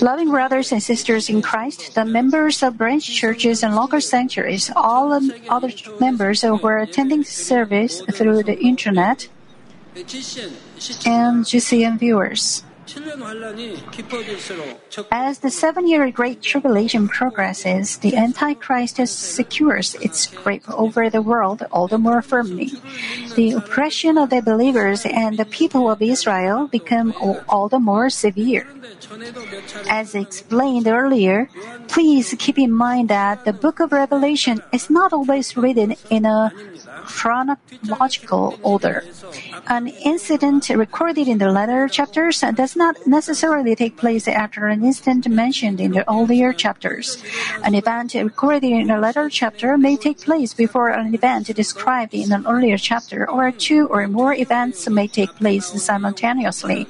Loving brothers and sisters in Christ, the members of branch churches and local sanctuaries, all other members who were attending service through the internet, and GCN viewers. As the seven year Great Tribulation progresses, the Antichrist secures its grip over the world all the more firmly. The oppression of the believers and the people of Israel become all the more severe. As explained earlier, please keep in mind that the book of Revelation is not always written in a chronological order. An incident recorded in the latter chapters does not necessarily take place after an incident mentioned in the earlier chapters. An event recorded in a later chapter may take place before an event described in an earlier chapter, or two or more events may take place simultaneously.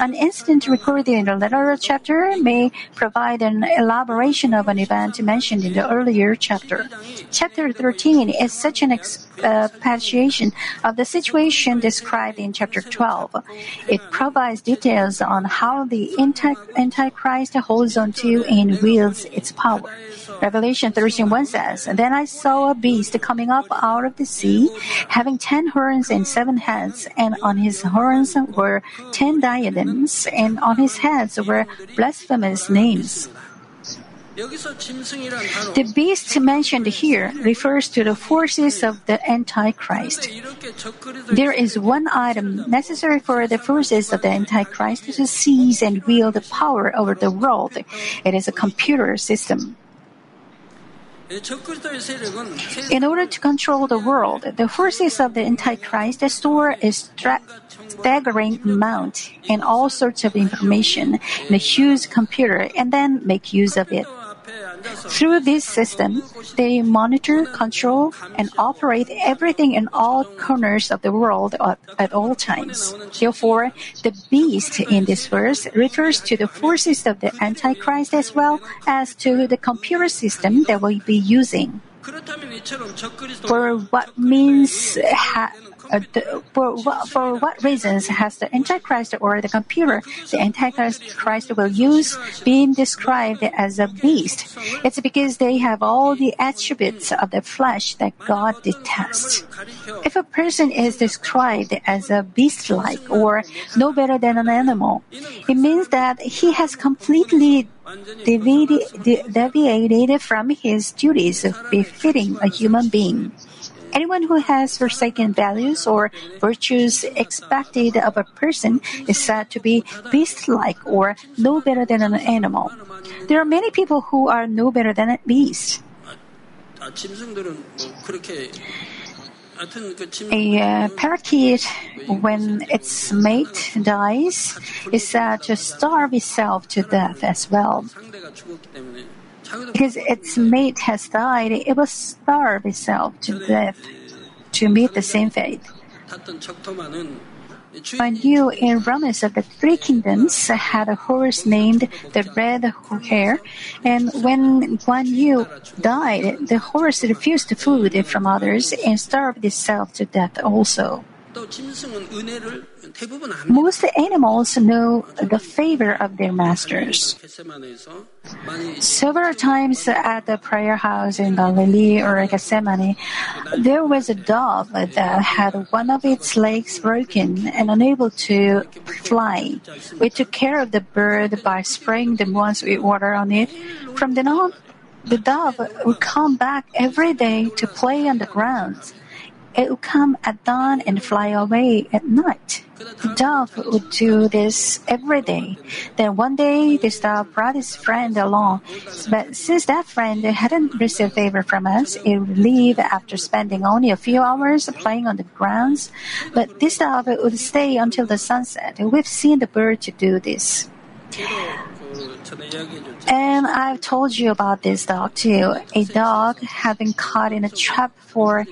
An incident recorded in the latter chapter may provide an elaboration of an event mentioned in the earlier chapter. Chapter 13 is such an expatiation uh, of the situation described in chapter 12. It provides details on how the anti- Antichrist holds on to and wields its power. Revelation 13:1 says, Then I saw a beast coming up out of the sea, having ten horns and seven heads, and on his horns were ten diadems, and on his heads were blasphemous names. The beast mentioned here refers to the forces of the Antichrist. There is one item necessary for the forces of the Antichrist to seize and wield power over the world it is a computer system. In order to control the world, the forces of the Antichrist store a stra- staggering amount and all sorts of information in a huge computer and then make use of it. Through this system, they monitor, control, and operate everything in all corners of the world at, at all times. Therefore, the beast in this verse refers to the forces of the Antichrist as well as to the computer system that we'll be using. For what means ha- uh, for, for what reasons has the Antichrist or the computer the Antichrist will use been described as a beast? It's because they have all the attributes of the flesh that God detests. If a person is described as a beast like or no better than an animal, it means that he has completely deviated from his duties befitting a human being. Anyone who has forsaken values or virtues expected of a person is said to be beast like or no better than an animal. There are many people who are no better than a beast. A uh, parakeet, when its mate dies, is said to starve itself to death as well because its mate has died, it will starve itself to death to meet the same fate. Mind you, in Romance of the Three Kingdoms had a horse named the Red Hare, and when Guan Yu died, the horse refused food from others and starved itself to death also. Most animals know the favor of their masters. Several times at the prayer house in Galilee or Gethsemane, there was a dove that had one of its legs broken and unable to fly. We took care of the bird by spraying the Muan water on it. From then on, the dove would come back every day to play on the grounds. It would come at dawn and fly away at night. The dove would do this every day. Then one day, this dove brought his friend along. But since that friend hadn't received favor from us, it would leave after spending only a few hours playing on the grounds. But this dove would stay until the sunset. We've seen the bird to do this. And I've told you about this dog too. A dog had been caught in a trap for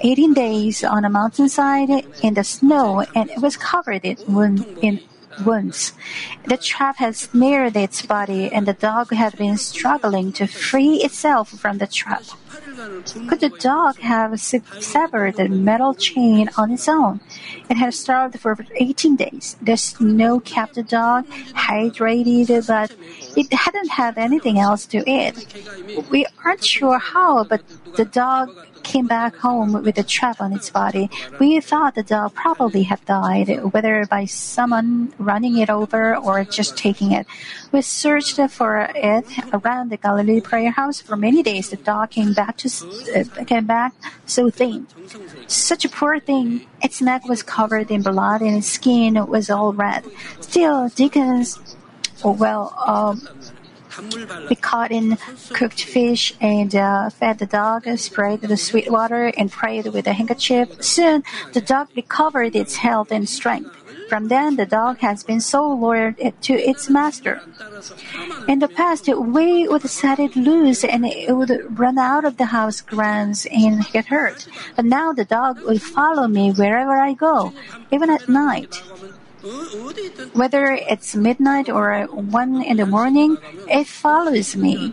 18 days on a mountainside in the snow and it was covered in, in wounds. The trap had snared its body and the dog had been struggling to free itself from the trap. Could the dog have severed the metal chain on its own? It had starved for 18 days. The snow kept the dog hydrated, but it hadn't had anything else to eat. We aren't sure how, but the dog came back home with a trap on its body. We thought the dog probably had died, whether by someone running it over or just taking it. We searched for it around the Galilee prayer house for many days. The dog came back to uh, came back so thin, such a poor thing. Its neck was covered in blood and its skin was all red. Still, Dickens, oh, well, um, we caught in cooked fish and uh, fed the dog, sprayed the sweet water, and prayed with a handkerchief. Soon, the dog recovered its health and strength. From then, the dog has been so loyal to its master. In the past, we would set it loose and it would run out of the house grounds and get hurt. But now the dog will follow me wherever I go, even at night. Whether it's midnight or 1 in the morning, it follows me.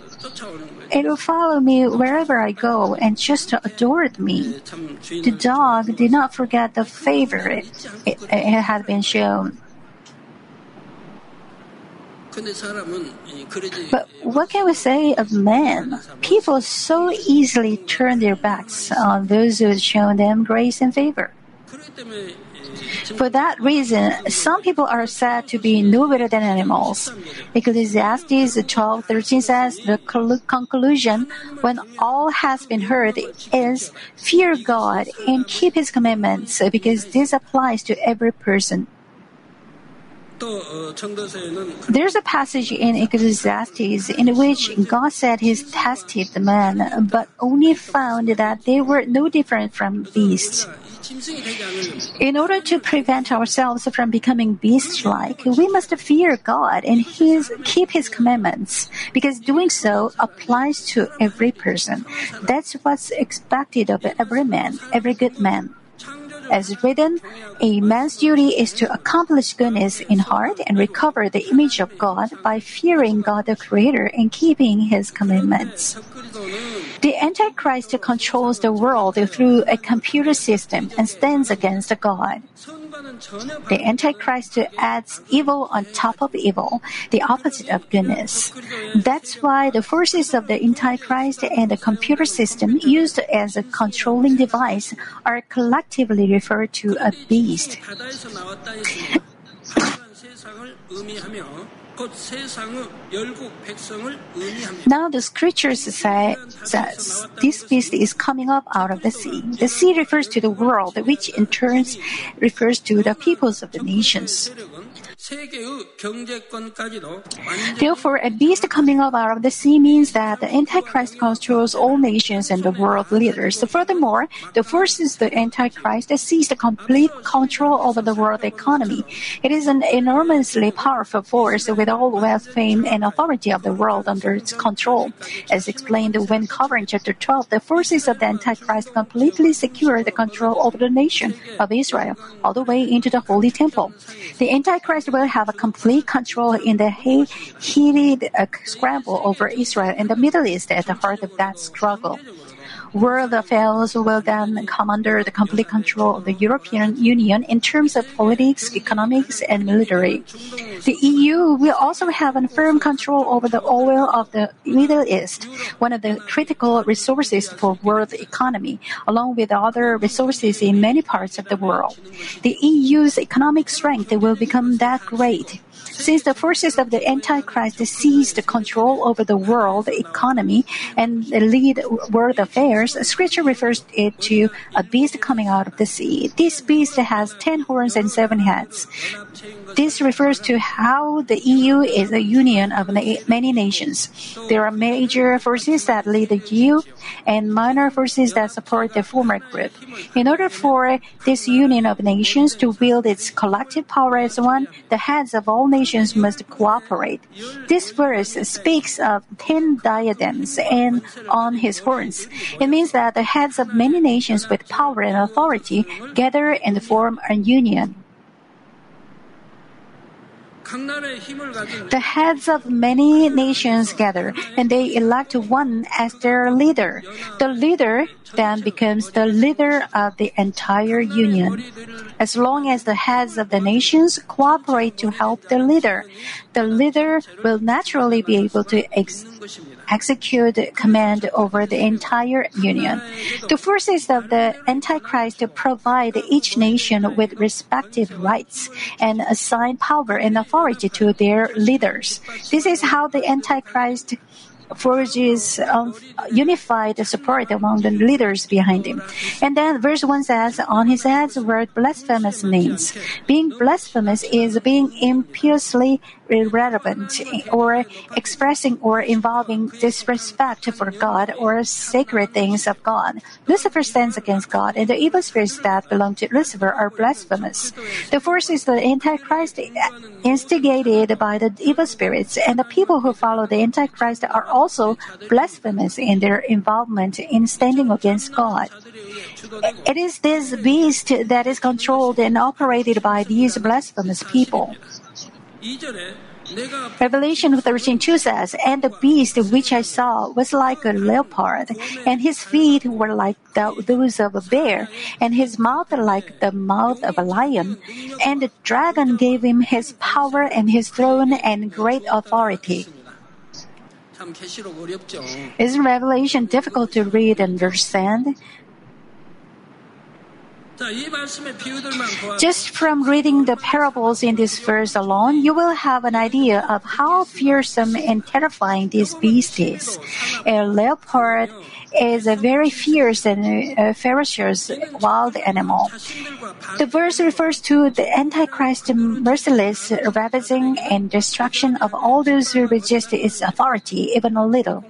It will follow me wherever I go and just adored me. The dog did not forget the favor it, it, it had been shown. But what can we say of men? People so easily turn their backs on those who have shown them grace and favor. For that reason, some people are said to be no better than animals. Ecclesiastes 12:13 says the conclusion, when all has been heard, is fear God and keep His commandments, because this applies to every person. There's a passage in Ecclesiastes in which God said He tested the man, but only found that they were no different from beasts. In order to prevent ourselves from becoming beast-like, we must fear God and his, keep His commandments, because doing so applies to every person. That's what's expected of every man, every good man. As written, a man's duty is to accomplish goodness in heart and recover the image of God by fearing God the Creator and keeping His commandments. The Antichrist controls the world through a computer system and stands against God. The Antichrist adds evil on top of evil, the opposite of goodness. That's why the forces of the Antichrist and the computer system used as a controlling device are collectively referred to a beast. Now the scriptures say says this beast is coming up out of the sea. The sea refers to the world, which in turn refers to the peoples of the nations. Therefore, a beast coming up out of the sea means that the Antichrist controls all nations and the world leaders. Furthermore, the forces the Antichrist seize the complete control over the world economy. It is an enormously powerful force with all wealth, fame, and authority of the world under its control. As explained when covering chapter 12, the forces of the Antichrist completely secure the control over the nation of Israel all the way into the Holy Temple. The Antichrist will have a complete control in the heated uh, scramble over Israel and the Middle East at the heart of that struggle. World affairs will then come under the complete control of the European Union in terms of politics, economics, and military. The EU will also have a firm control over the oil of the Middle East, one of the critical resources for world economy, along with other resources in many parts of the world. The EU's economic strength will become that great. Since the forces of the Antichrist seized control over the world economy and lead world affairs, Scripture refers it to a beast coming out of the sea. This beast has ten horns and seven heads. This refers to how the EU is a union of many nations. There are major forces that lead the EU and minor forces that support the former group. In order for this union of nations to wield its collective power as one, the heads of all nations must cooperate. This verse speaks of ten diadems and on his horns. It means that the heads of many nations with power and authority gather and form a union. The heads of many nations gather, and they elect one as their leader. The leader then becomes the leader of the entire union. As long as the heads of the nations cooperate to help the leader, the leader will naturally be able to ex- execute command over the entire union. The forces of the Antichrist provide each nation with respective rights and assign power and authority to their leaders. This is how the Antichrist forges um, unified support among the leaders behind him. And then verse 1 says, On his heads were blasphemous names. Being blasphemous is being impiously irrelevant or expressing or involving disrespect for God or sacred things of God. Lucifer stands against God, and the evil spirits that belong to Lucifer are blasphemous. The forces the Antichrist instigated by the evil spirits, and the people who follow the Antichrist are also blasphemous in their involvement in standing against God. It is this beast that is controlled and operated by these blasphemous people. Revelation 13:2 says, "And the beast which I saw was like a leopard, and his feet were like the, those of a bear, and his mouth like the mouth of a lion. And the dragon gave him his power and his throne and great authority." Is Revelation difficult to read and understand? Just from reading the parables in this verse alone, you will have an idea of how fearsome and terrifying this beast is. A leopard is a very fierce and uh, ferocious wild animal. The verse refers to the Antichrist's merciless ravaging and destruction of all those who resist its authority, even a little.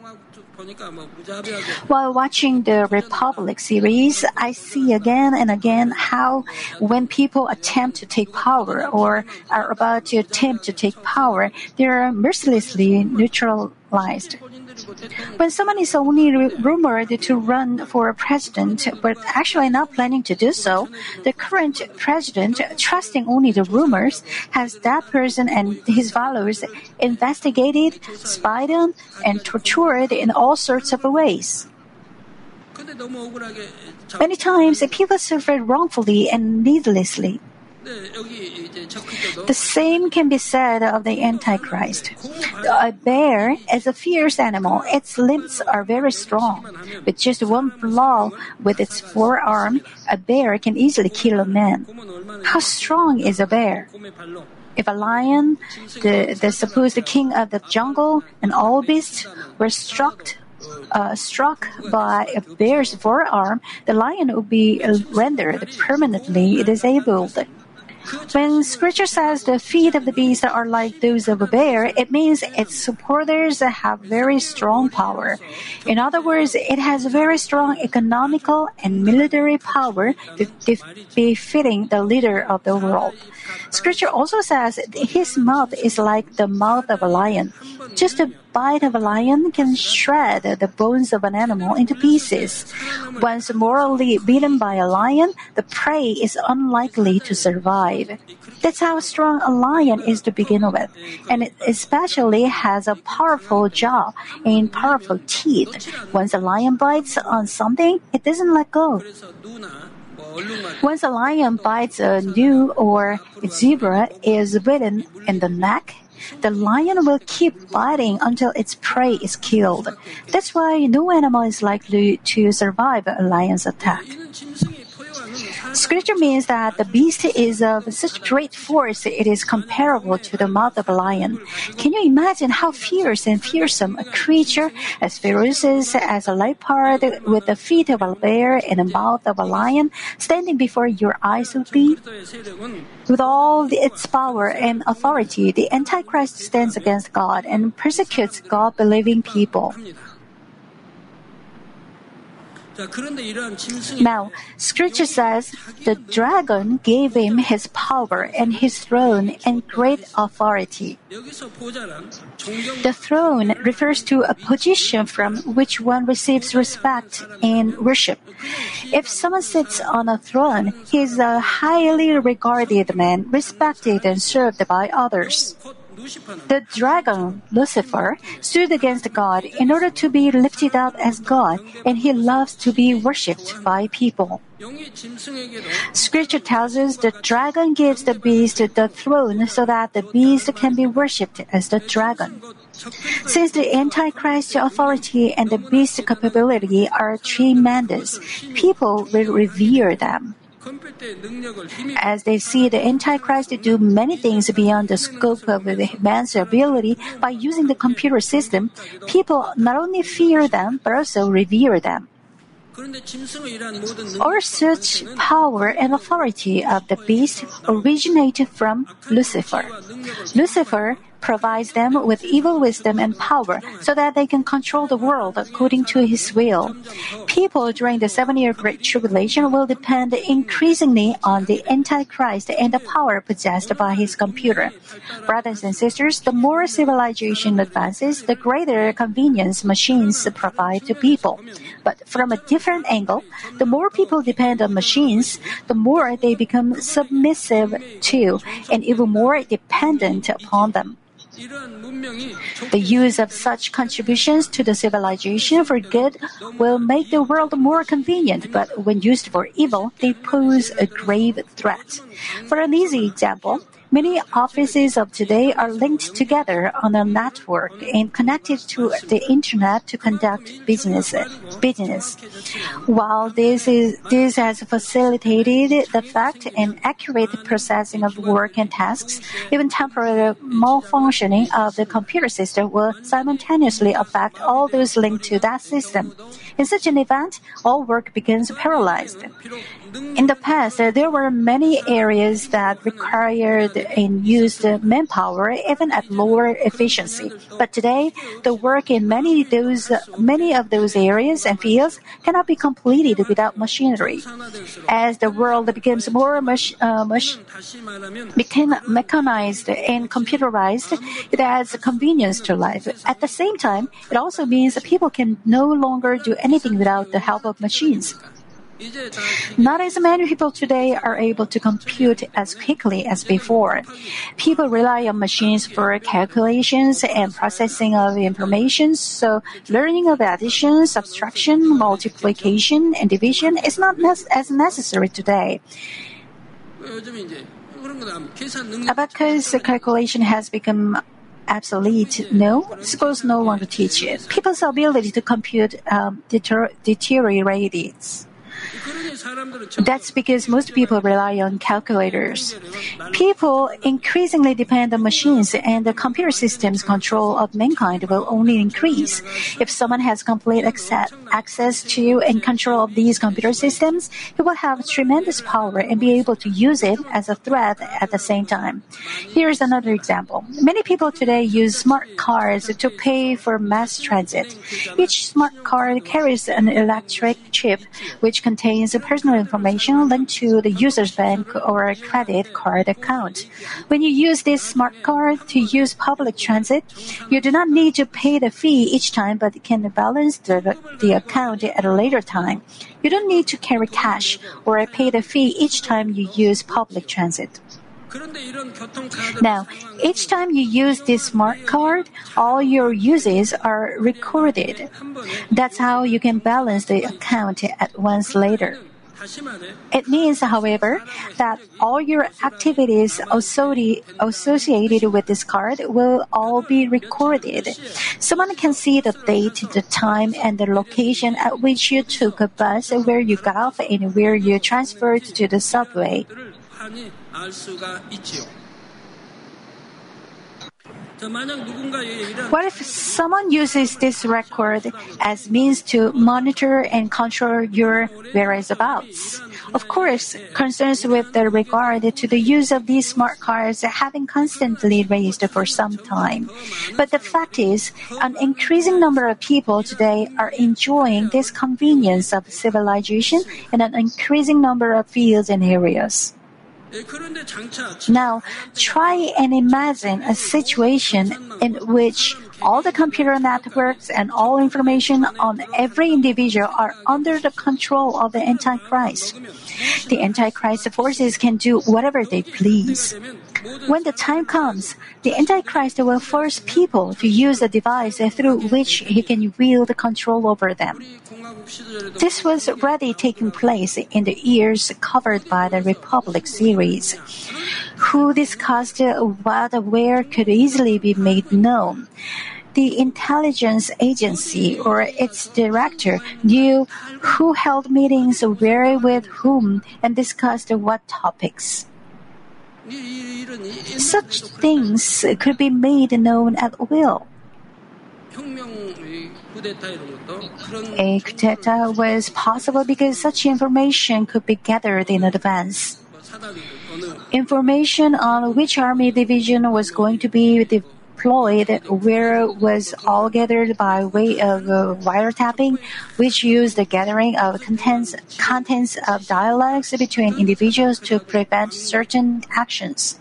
While watching the Republic series, I see again and again how when people attempt to take power or are about to attempt to take power, they are mercilessly neutralized. When someone is only rumored to run for a president but actually not planning to do so, the current president, trusting only the rumors, has that person and his followers investigated, spied on, and tortured in all sorts of ways. Many times, people suffered wrongfully and needlessly. The same can be said of the Antichrist. A bear is a fierce animal. Its limbs are very strong. With just one blow with its forearm, a bear can easily kill a man. How strong is a bear? If a lion, the, the supposed king of the jungle, and all beasts were struck uh, struck by a bear's forearm, the lion would be rendered permanently disabled. When scripture says the feet of the beast are like those of a bear, it means its supporters have very strong power. In other words, it has very strong economical and military power befitting the leader of the world. Scripture also says his mouth is like the mouth of a lion. Just a bite of a lion can shred the bones of an animal into pieces. Once morally beaten by a lion, the prey is unlikely to survive. That's how strong a lion is to begin with, and it especially has a powerful jaw and powerful teeth. Once a lion bites on something, it doesn't let go. Once a lion bites a gnu or zebra is bitten in the neck, the lion will keep biting until its prey is killed. That's why no animal is likely to survive a lion's attack. Scripture means that the beast is of such great force it is comparable to the mouth of a lion. Can you imagine how fierce and fearsome a creature as ferocious as a leopard with the feet of a bear and the mouth of a lion standing before your eyes would be? With all its power and authority, the Antichrist stands against God and persecutes God believing people. Now, scripture says the dragon gave him his power and his throne and great authority. The throne refers to a position from which one receives respect and worship. If someone sits on a throne, he is a highly regarded man, respected and served by others. The dragon, Lucifer, stood against God in order to be lifted up as God, and he loves to be worshipped by people. Scripture tells us the dragon gives the beast the throne so that the beast can be worshipped as the dragon. Since the antichrist authority and the beast capability are tremendous, people will revere them. As they see the Antichrist do many things beyond the scope of man's ability by using the computer system, people not only fear them but also revere them. All such power and authority of the beast originated from Lucifer. Lucifer provides them with evil wisdom and power so that they can control the world according to his will. People during the seven year Great Tribulation will depend increasingly on the Antichrist and the power possessed by his computer. Brothers and sisters, the more civilization advances, the greater convenience machines provide to people. But from a different angle, the more people depend on machines, the more they become submissive to and even more dependent upon them. The use of such contributions to the civilization for good will make the world more convenient, but when used for evil, they pose a grave threat. For an easy example, many offices of today are linked together on a network and connected to the internet to conduct business. business. While this is this has facilitated the fact and accurate processing of work and tasks, even temporary malfunctioning of the computer system will simultaneously affect all those linked to that system. In such an event, all work becomes paralyzed. In the past, there were many areas that required and used manpower even at lower efficiency. But today, the work in many those many of those areas and fields cannot be completed without machinery. As the world becomes more mach, uh, mach, became mechanized and computerized, it adds convenience to life. At the same time, it also means that people can no longer do anything without the help of machines. Not as many people today are able to compute as quickly as before. People rely on machines for calculations and processing of information, so learning of addition, subtraction, multiplication, and division is not as necessary today. Abacus calculation has become obsolete. No, schools no longer teach it. People's ability to compute um, deter- deteriorates. That's because most people rely on calculators. People increasingly depend on machines, and the computer system's control of mankind will only increase. If someone has complete access, access to and control of these computer systems, he will have tremendous power and be able to use it as a threat at the same time. Here's another example. Many people today use smart cars to pay for mass transit. Each smart car carries an electric chip, which contains personal information linked to the user's bank or credit card account. When you use this smart card to use public transit, you do not need to pay the fee each time but can balance the, the account at a later time. You don't need to carry cash or pay the fee each time you use public transit. Now, each time you use this smart card, all your uses are recorded. That's how you can balance the account at once later. It means, however, that all your activities associated with this card will all be recorded. Someone can see the date, the time, and the location at which you took a bus, where you got off, and where you transferred to the subway. What if someone uses this record as means to monitor and control your whereabouts? Of course, concerns with the regard to the use of these smart cards have been constantly raised for some time. But the fact is, an increasing number of people today are enjoying this convenience of civilization in an increasing number of fields and areas. Now, try and imagine a situation in which all the computer networks and all information on every individual are under the control of the Antichrist. The Antichrist forces can do whatever they please. When the time comes, the Antichrist will force people to use a device through which he can wield control over them. This was already taking place in the years covered by the Republic series, who discussed what where could easily be made known. The intelligence agency or its director knew who held meetings where with whom and discussed what topics. Such things could be made known at will. A coup d'etat was possible because such information could be gathered in advance. Information on which army division was going to be deployed where was all gathered by way of wiretapping, which used the gathering of contents, contents of dialogues between individuals to prevent certain actions.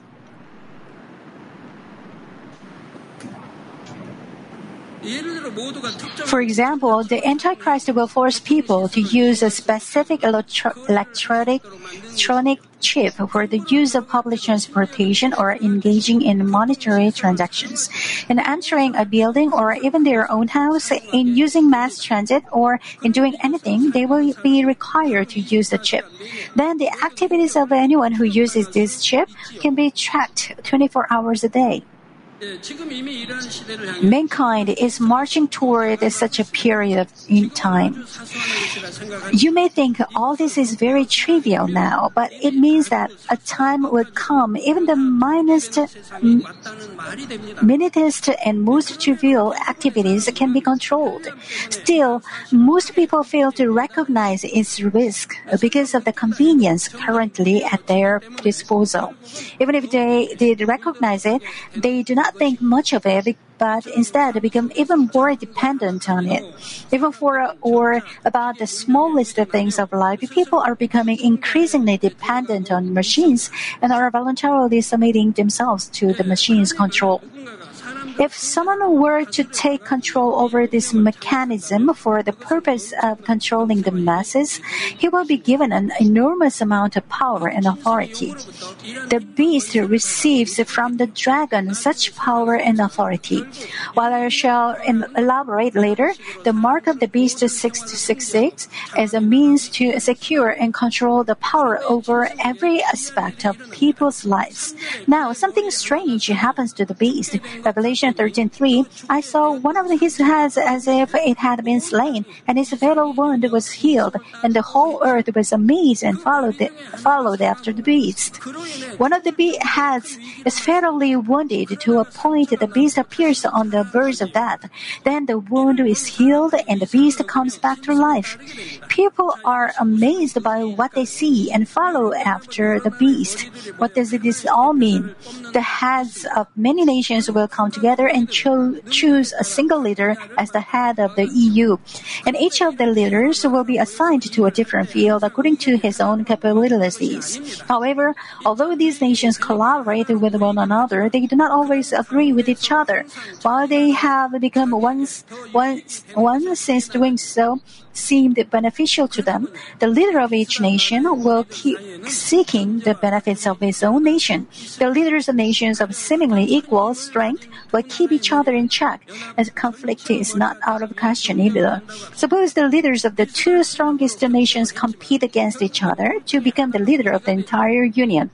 For example, the Antichrist will force people to use a specific electro- electronic, electronic chip for the use of public transportation or engaging in monetary transactions. In entering a building or even their own house, in using mass transit or in doing anything, they will be required to use the chip. Then the activities of anyone who uses this chip can be tracked 24 hours a day. Mankind is marching toward such a period in time. You may think all this is very trivial now, but it means that a time will come, even the minutest, minutest and most trivial activities can be controlled. Still, most people fail to recognize its risk because of the convenience currently at their disposal. Even if they did recognize it, they do not think much of it, but instead become even more dependent on it. Even for or about the smallest things of life, people are becoming increasingly dependent on machines and are voluntarily submitting themselves to the machine's control. If someone were to take control over this mechanism for the purpose of controlling the masses, he will be given an enormous amount of power and authority. The beast receives from the dragon such power and authority. While I shall elaborate later, the mark of the beast 666 is a means to secure and control the power over every aspect of people's lives. Now, something strange happens to the beast. Revelation 13:3, I saw one of his heads as if it had been slain, and his fatal wound was healed, and the whole earth was amazed and followed followed after the beast. One of the be- heads is fatally wounded to a point the beast appears on the verge of death. Then the wound is healed, and the beast comes back to life. People are amazed by what they see and follow after the beast. What does this all mean? The heads of many nations will come together and cho- choose a single leader as the head of the EU. And each of the leaders will be assigned to a different field according to his own capabilities. However, although these nations collaborate with one another, they do not always agree with each other. While they have become one, one, one since doing so, seemed beneficial to them, the leader of each nation will keep seeking the benefits of his own nation. The leaders of nations of seemingly equal strength will keep each other in check, as conflict is not out of question either. Suppose the leaders of the two strongest nations compete against each other to become the leader of the entire union.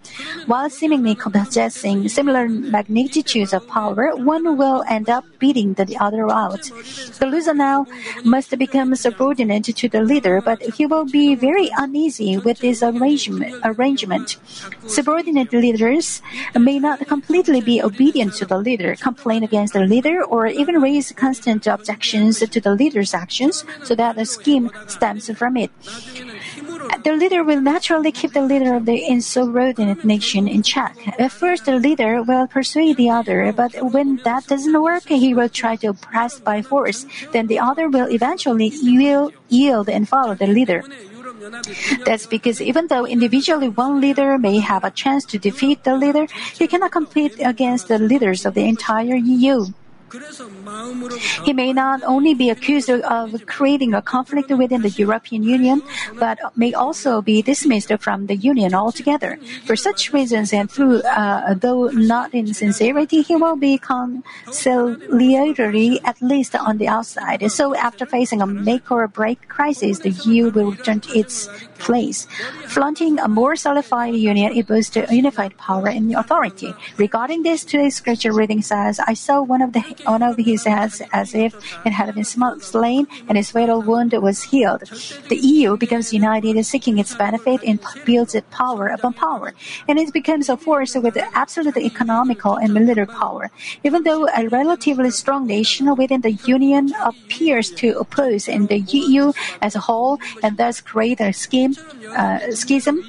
While seemingly possessing similar magnitudes of power, one will end up beating the other out. The loser now must become subordinate to the leader, but he will be very uneasy with this arrangement. Subordinate leaders may not completely be obedient to the leader, complaining campaign against the leader or even raise constant objections to the leader's actions so that the scheme stems from it. The leader will naturally keep the leader of the insubordinate nation in check. At first, the leader will persuade the other, but when that doesn't work, he will try to oppress by force. Then the other will eventually yield and follow the leader. That's because even though individually one leader may have a chance to defeat the leader, he cannot compete against the leaders of the entire EU. He may not only be accused of creating a conflict within the European Union, but may also be dismissed from the Union altogether. For such reasons, and through, uh, though not in sincerity, he will be conciliatory at least on the outside. So, after facing a make or break crisis, the EU will return to its place. Flaunting a more solidified union, it boosts unified power and authority. Regarding this, today's scripture reading says, "I saw one of the one of his heads as if it had been slain, and his fatal wound was healed. The EU becomes united, seeking its benefit, and builds its power upon power, and it becomes a force with absolute economical and military power. Even though a relatively strong nation within the Union appears to oppose in the EU as a whole, and thus create a scheme, uh, schism,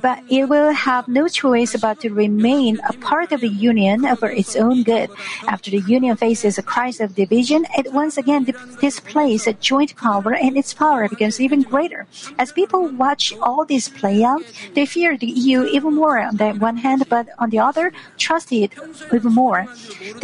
but it will have no choice but to remain a part of the Union for its own good. After the Union faces a crisis of division, it once again displays a joint power and its power becomes even greater. As people watch all this play out, they fear the EU even more on the one hand, but on the other, trust it even more.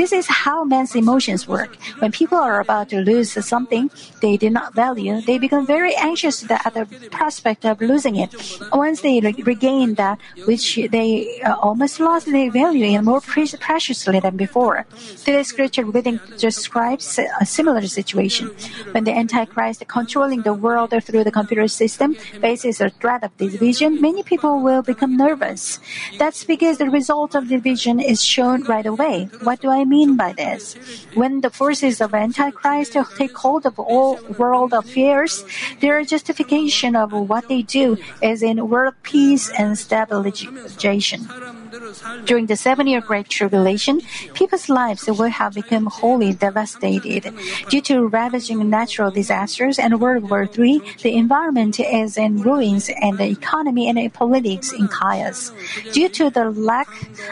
This is how men's emotions work. When people are about to lose something they did not value, they become very anxious at the prospect of losing it. Once they regain that which they uh, almost lost, they value it more pre- preciously than before. Today's scripture reading describes a similar situation. When the Antichrist controlling the world through the computer system faces a threat of division, many people will become nervous. That's because the result of division is shown right away. What do I mean by this? When the forces of Antichrist take hold of all world affairs, their justification of what they do is in world peace and stabilization. During the seven year Great Tribulation, people's lives will have become wholly devastated. Due to ravaging natural disasters and World War III, the environment is in ruins and the economy and politics in chaos. Due to the lack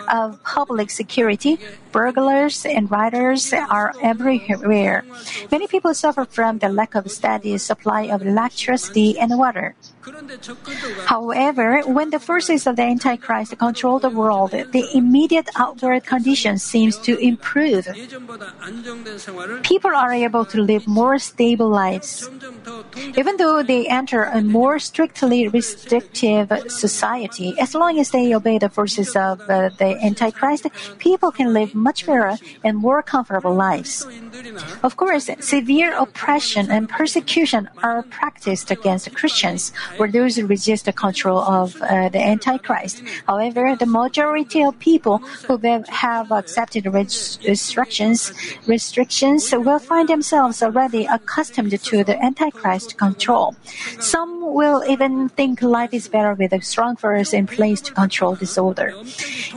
of public security, burglars and rioters are everywhere. Many people suffer from the lack of steady supply of electricity and water. However, when the forces of the Antichrist control the world, the immediate outward condition seems to improve. People are able to live more stable lives. Even though they enter a more strictly restrictive society, as long as they obey the forces of uh, the Antichrist, people can live much better and more comfortable lives. Of course, severe oppression and persecution are practiced against Christians or those who resist the control of uh, the Antichrist. However, the majority of people who have accepted restrictions restrictions will find themselves already accustomed to the Antichrist control. Some will even think life is better with a strong force in place to control disorder.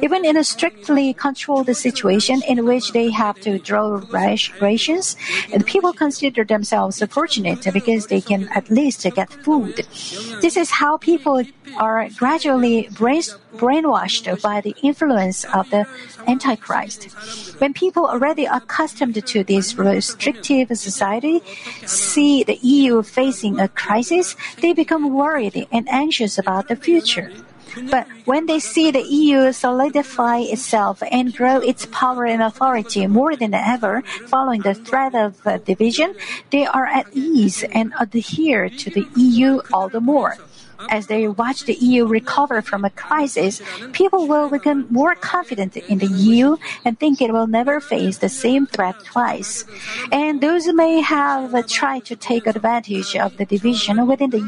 Even in a strictly controlled situation in which they have to draw rations, people consider themselves fortunate because they can at least get food. This is how people are gradually brainwashed by the influence of the Antichrist. When people already accustomed to this restrictive society see the EU facing a crisis, they become worried and anxious about the future. But when they see the EU solidify itself and grow its power and authority more than ever following the threat of division, they are at ease and adhere to the EU all the more. As they watch the EU recover from a crisis, people will become more confident in the EU and think it will never face the same threat twice. And those who may have tried to take advantage of the division within the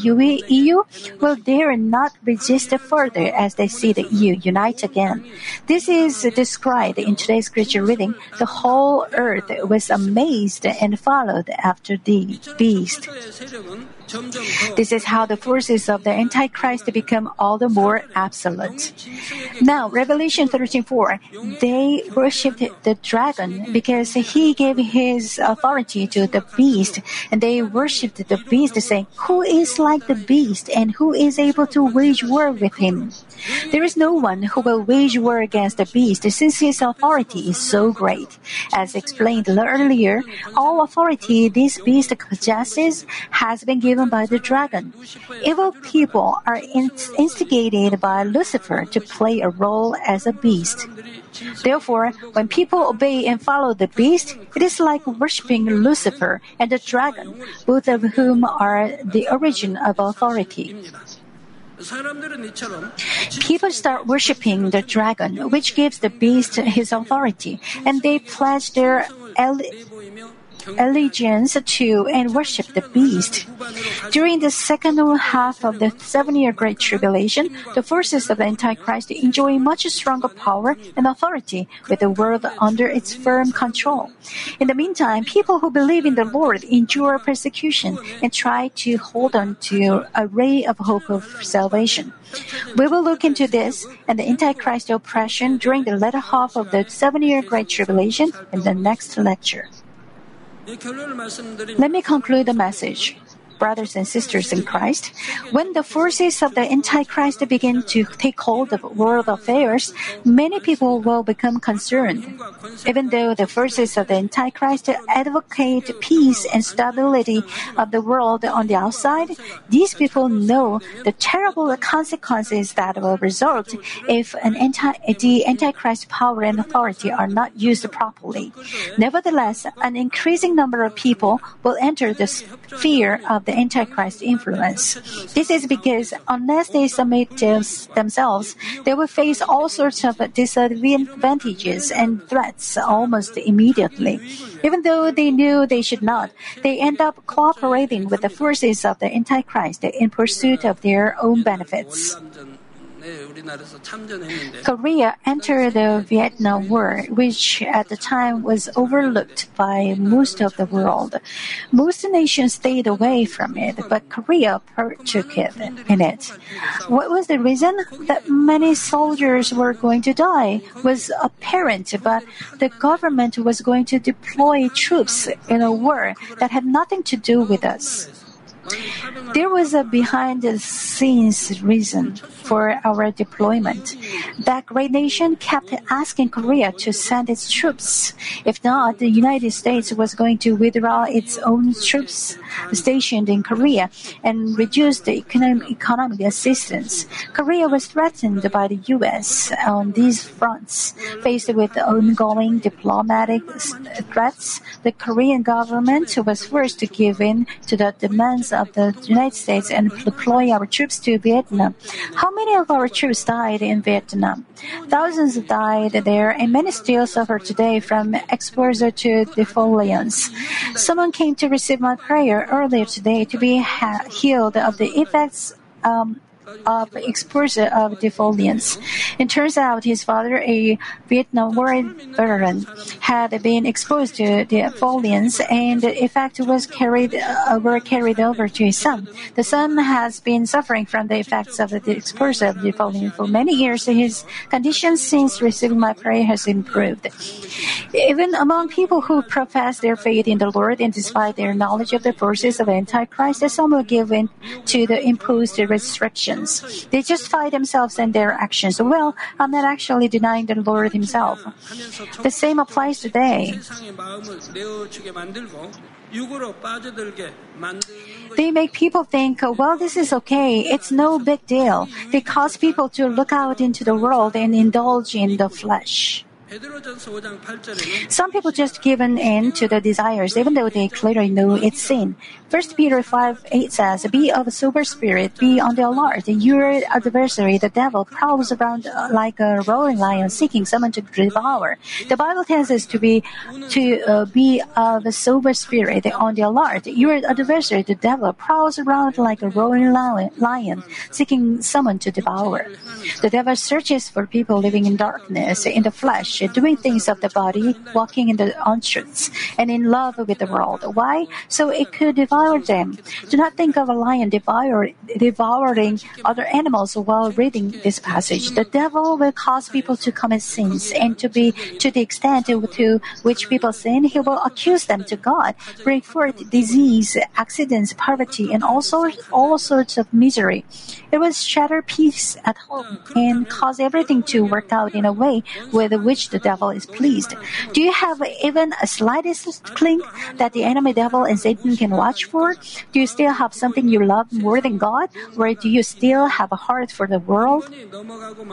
EU will dare not resist further as they see the EU unite again. This is described in today's scripture reading. The whole earth was amazed and followed after the beast. This is how the forces of the Antichrist become all the more absolute. Now, Revelation 13:4, they worshipped the dragon because he gave his authority to the beast, and they worshipped the beast, saying, "Who is like the beast, and who is able to wage war with him?" There is no one who will wage war against the beast since his authority is so great. As explained earlier, all authority this beast possesses has been given by the dragon. Evil people are instigated by Lucifer to play a role as a beast. Therefore, when people obey and follow the beast, it is like worshipping Lucifer and the dragon, both of whom are the origin of authority. People start worshipping the dragon, which gives the beast his authority, and they pledge their allegiance to and worship the beast. During the second half of the seven year Great Tribulation, the forces of the Antichrist enjoy much stronger power and authority with the world under its firm control. In the meantime, people who believe in the Lord endure persecution and try to hold on to a ray of hope of salvation. We will look into this and the Antichrist oppression during the latter half of the seven year Great Tribulation in the next lecture. Let me conclude the message brothers and sisters in Christ, when the forces of the Antichrist begin to take hold of world affairs, many people will become concerned. Even though the forces of the Antichrist advocate peace and stability of the world on the outside, these people know the terrible consequences that will result if an anti, the Antichrist power and authority are not used properly. Nevertheless, an increasing number of people will enter the sphere of the Antichrist influence. This is because unless they submit themselves, they will face all sorts of disadvantages and threats almost immediately. Even though they knew they should not, they end up cooperating with the forces of the Antichrist in pursuit of their own benefits. Korea entered the Vietnam War, which at the time was overlooked by most of the world. Most nations stayed away from it, but Korea partook it in it. What was the reason? That many soldiers were going to die was apparent, but the government was going to deploy troops in a war that had nothing to do with us. There was a behind the scenes reason for our deployment. That great nation kept asking Korea to send its troops. If not, the United States was going to withdraw its own troops stationed in Korea and reduce the economic assistance. Korea was threatened by the U.S. on these fronts. Faced with ongoing diplomatic threats, the Korean government was forced to give in to the demands of the United States and deploy our troops to Vietnam. How many of our troops died in Vietnam? Thousands died there, and many still suffer today from exposure to defoliants. Someone came to receive my prayer earlier today to be ha- healed of the effects um, of exposure of defoliants. It turns out his father, a Vietnam War veteran, had been exposed to defoliants, and the effect was carried uh, were carried over to his son. The son has been suffering from the effects of the exposure of defoliant for many years. His condition since receiving my prayer has improved. Even among people who profess their faith in the Lord and despite their knowledge of the forces of Antichrist, some will give in to the imposed restrictions. They justify themselves and their actions. Well, I'm not actually denying the Lord Himself. The same applies today. They make people think, well, this is okay. It's no big deal. They cause people to look out into the world and indulge in the flesh. Some people just give in to the desires even though they clearly know it's sin. 1 Peter 5 8 says, Be of a sober spirit, be on the alert. Your adversary, the devil, prowls around like a roaring lion seeking someone to devour. The Bible tells us to be to uh, be of a sober spirit, on the alert. Your adversary, the devil, prowls around like a roaring lion seeking someone to devour. The devil searches for people living in darkness, in the flesh, flesh, doing things of the body, walking in the untruths, and in love with the world. Why? So it could devour them. Do not think of a lion devour, devouring other animals while reading this passage. The devil will cause people to commit sins, and to be to the extent to which people sin, he will accuse them to God, bring forth disease, accidents, poverty, and all sorts, all sorts of misery. It will shatter peace at home and cause everything to work out in a way with which the devil is pleased. Do you have even a slightest clink that the enemy devil and Satan can watch for? Do you still have something you love more than God? Or do you still have a heart for the world?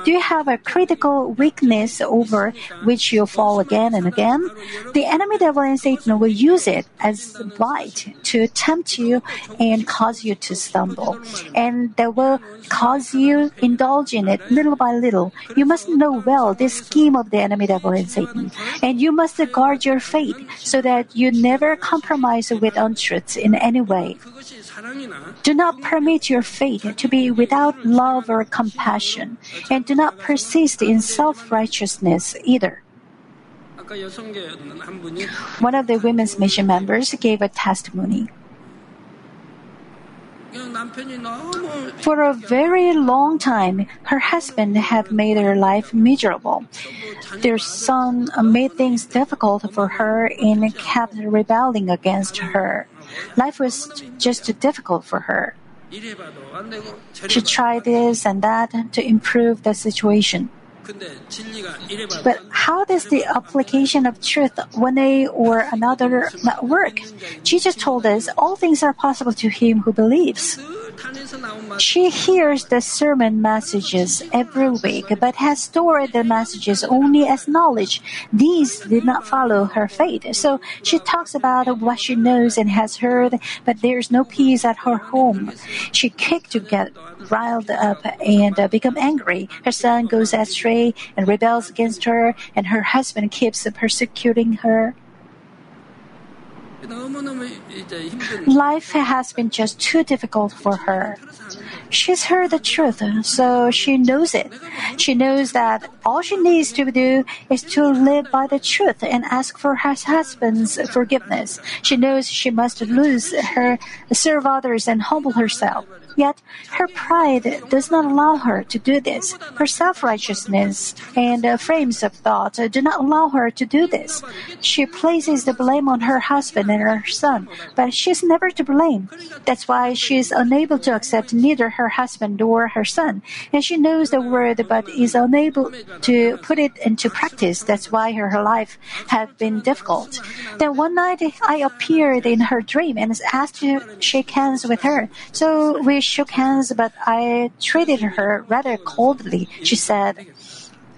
Do you have a critical weakness over which you fall again and again? The enemy devil and Satan will use it as bite to tempt you and cause you to stumble. And they will cause you indulge in it little by little. You must know well this scheme of the enemy devil and Satan. And you must guard your faith so that you never compromise with untruths in any way. Do not permit your faith to be without love or compassion, and do not persist in self righteousness either. One of the women's mission members gave a testimony. For a very long time, her husband had made her life miserable. Their son made things difficult for her and kept rebelling against her. Life was just too difficult for her. She tried this and that to improve the situation. But how does the application of truth one way or another work? Jesus told us all things are possible to him who believes. She hears the sermon messages every week, but has stored the messages only as knowledge. These did not follow her faith. So she talks about what she knows and has heard, but there's no peace at her home. She kicked to get riled up and uh, become angry. Her son goes astray and rebels against her, and her husband keeps persecuting her. Life has been just too difficult for her. She's heard the truth, so she knows it. She knows that all she needs to do is to live by the truth and ask for her husband's forgiveness. She knows she must lose her, serve others, and humble herself. Yet her pride does not allow her to do this. Her self righteousness and frames of thought do not allow her to do this. She places the blame on her husband and her son, but she is never to blame. That's why she is unable to accept neither her husband or her son. And she knows the word but is unable to put it into practice. That's why her, her life has been difficult. Then one night I appeared in her dream and asked to shake hands with her. So we shook hands, but I treated her rather coldly. She said,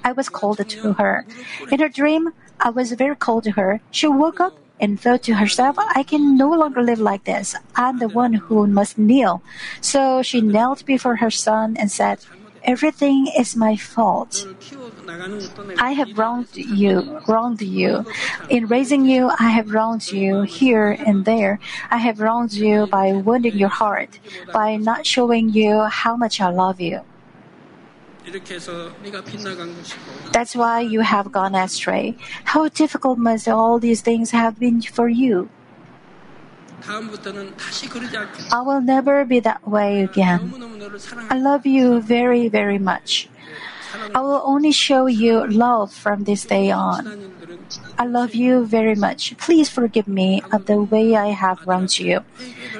I was cold to her. In her dream, I was very cold to her. She woke up and thought to herself, I can no longer live like this. I'm the one who must kneel. So she knelt before her son and said, Everything is my fault. I have wronged you, wronged you. In raising you, I have wronged you here and there. I have wronged you by wounding your heart, by not showing you how much I love you. That's why you have gone astray. How difficult must all these things have been for you? I will never be that way again. I love you very, very much. I will only show you love from this day on. I love you very much. Please forgive me of the way I have wronged you.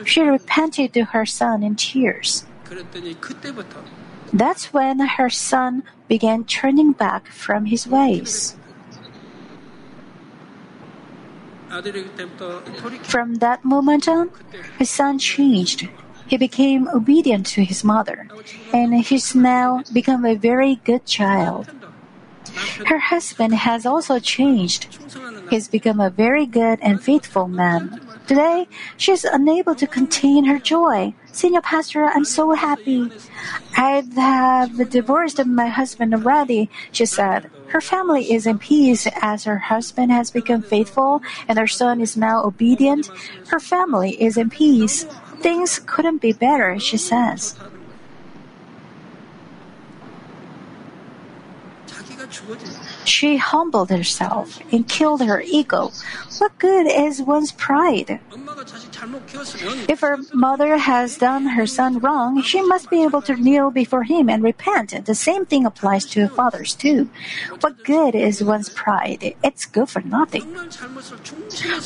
She repented to her son in tears. That's when her son began turning back from his ways. From that moment on, his son changed. He became obedient to his mother, and he's now become a very good child. Her husband has also changed. He's become a very good and faithful man. Today, she's unable to contain her joy. Senior Pastor, I'm so happy. I have divorced my husband already, she said. Her family is in peace as her husband has become faithful and her son is now obedient. Her family is in peace. Things couldn't be better, she says. She humbled herself and killed her ego. What good is one's pride? If her mother has done her son wrong, she must be able to kneel before him and repent. The same thing applies to fathers too. What good is one's pride? It's good for nothing.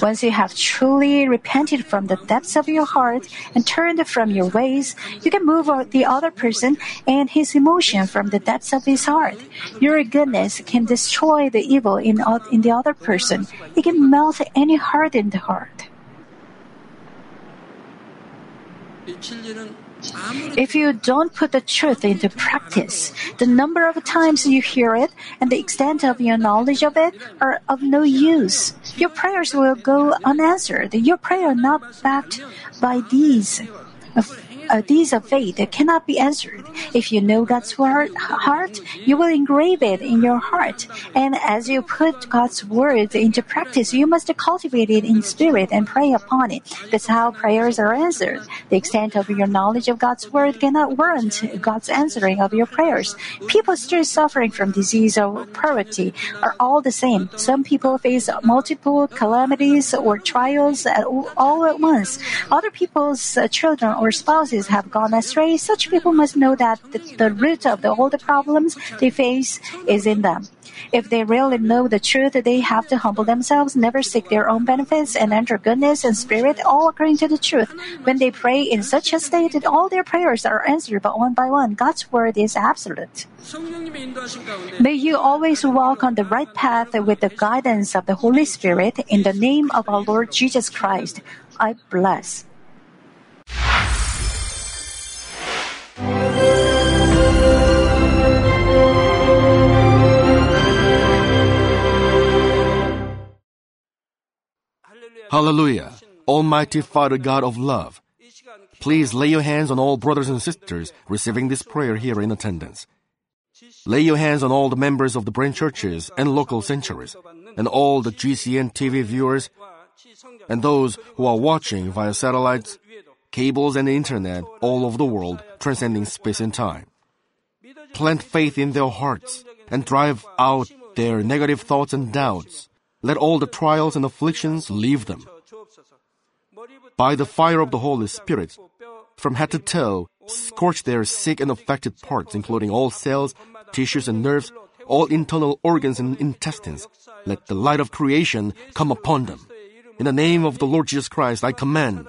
Once you have truly repented from the depths of your heart and turned from your ways, you can move the other person and his emotion from the depths of his heart. Your goodness can destroy destroy the evil in, in the other person. It can melt any hardened heart. If you don't put the truth into practice, the number of times you hear it and the extent of your knowledge of it are of no use. Your prayers will go unanswered. Your prayer not backed by deeds. Uh, these of faith cannot be answered. If you know God's word, heart, you will engrave it in your heart. And as you put God's word into practice, you must cultivate it in spirit and pray upon it. That's how prayers are answered. The extent of your knowledge of God's word cannot warrant God's answering of your prayers. People still suffering from disease or poverty are all the same. Some people face multiple calamities or trials all at once. Other people's children or spouses have gone astray, such people must know that the, the root of the, all the problems they face is in them. If they really know the truth, they have to humble themselves, never seek their own benefits, and enter goodness and spirit, all according to the truth. When they pray in such a state, all their prayers are answered but one by one. God's word is absolute. May you always walk on the right path with the guidance of the Holy Spirit in the name of our Lord Jesus Christ. I bless. Hallelujah. Almighty Father God of love, please lay your hands on all brothers and sisters receiving this prayer here in attendance. Lay your hands on all the members of the branch churches and local centuries, and all the GCN TV viewers, and those who are watching via satellites cables, and internet all over the world, transcending space and time. Plant faith in their hearts and drive out their negative thoughts and doubts. Let all the trials and afflictions leave them. By the fire of the Holy Spirit, from head to toe, scorch their sick and affected parts, including all cells, tissues, and nerves, all internal organs and intestines. Let the light of creation come upon them. In the name of the Lord Jesus Christ, I command